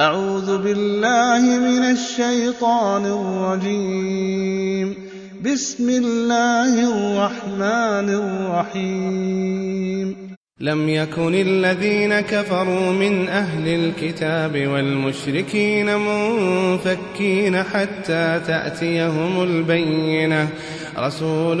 أعوذ بالله من الشيطان الرجيم. بسم الله الرحمن الرحيم. لم يكن الذين كفروا من أهل الكتاب والمشركين منفكين حتى تأتيهم البينة. رسول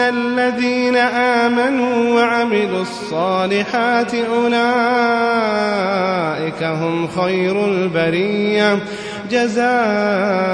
الذين آمنوا وعملوا الصالحات أولئك هم خير البرية جزاؤهم